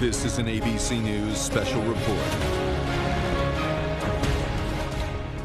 This is an ABC News special report.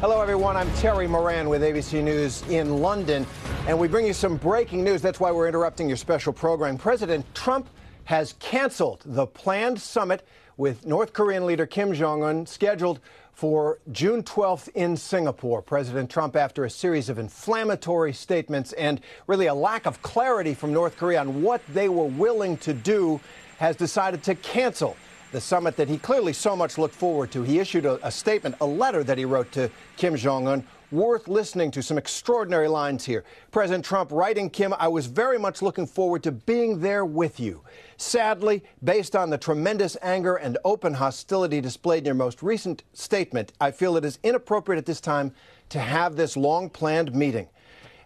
Hello, everyone. I'm Terry Moran with ABC News in London, and we bring you some breaking news. That's why we're interrupting your special program. President Trump has canceled the planned summit with North Korean leader Kim Jong un scheduled for June 12th in Singapore. President Trump, after a series of inflammatory statements and really a lack of clarity from North Korea on what they were willing to do, has decided to cancel the summit that he clearly so much looked forward to. He issued a, a statement, a letter that he wrote to Kim Jong un, worth listening to. Some extraordinary lines here. President Trump writing Kim, I was very much looking forward to being there with you. Sadly, based on the tremendous anger and open hostility displayed in your most recent statement, I feel it is inappropriate at this time to have this long planned meeting.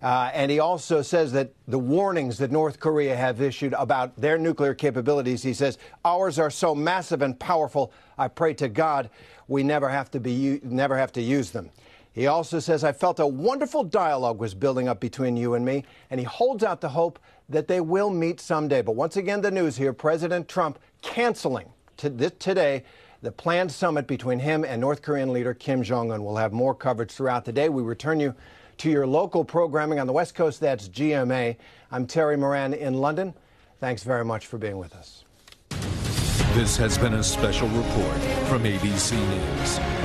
Uh, and he also says that the warnings that North Korea have issued about their nuclear capabilities, he says, ours are so massive and powerful. I pray to God we never have to be never have to use them. He also says, I felt a wonderful dialogue was building up between you and me, and he holds out the hope that they will meet someday. But once again, the news here President Trump canceling today the planned summit between him and North Korean leader Kim Jong un. We'll have more coverage throughout the day. We return you to your local programming on the West Coast. That's GMA. I'm Terry Moran in London. Thanks very much for being with us. This has been a special report from ABC News.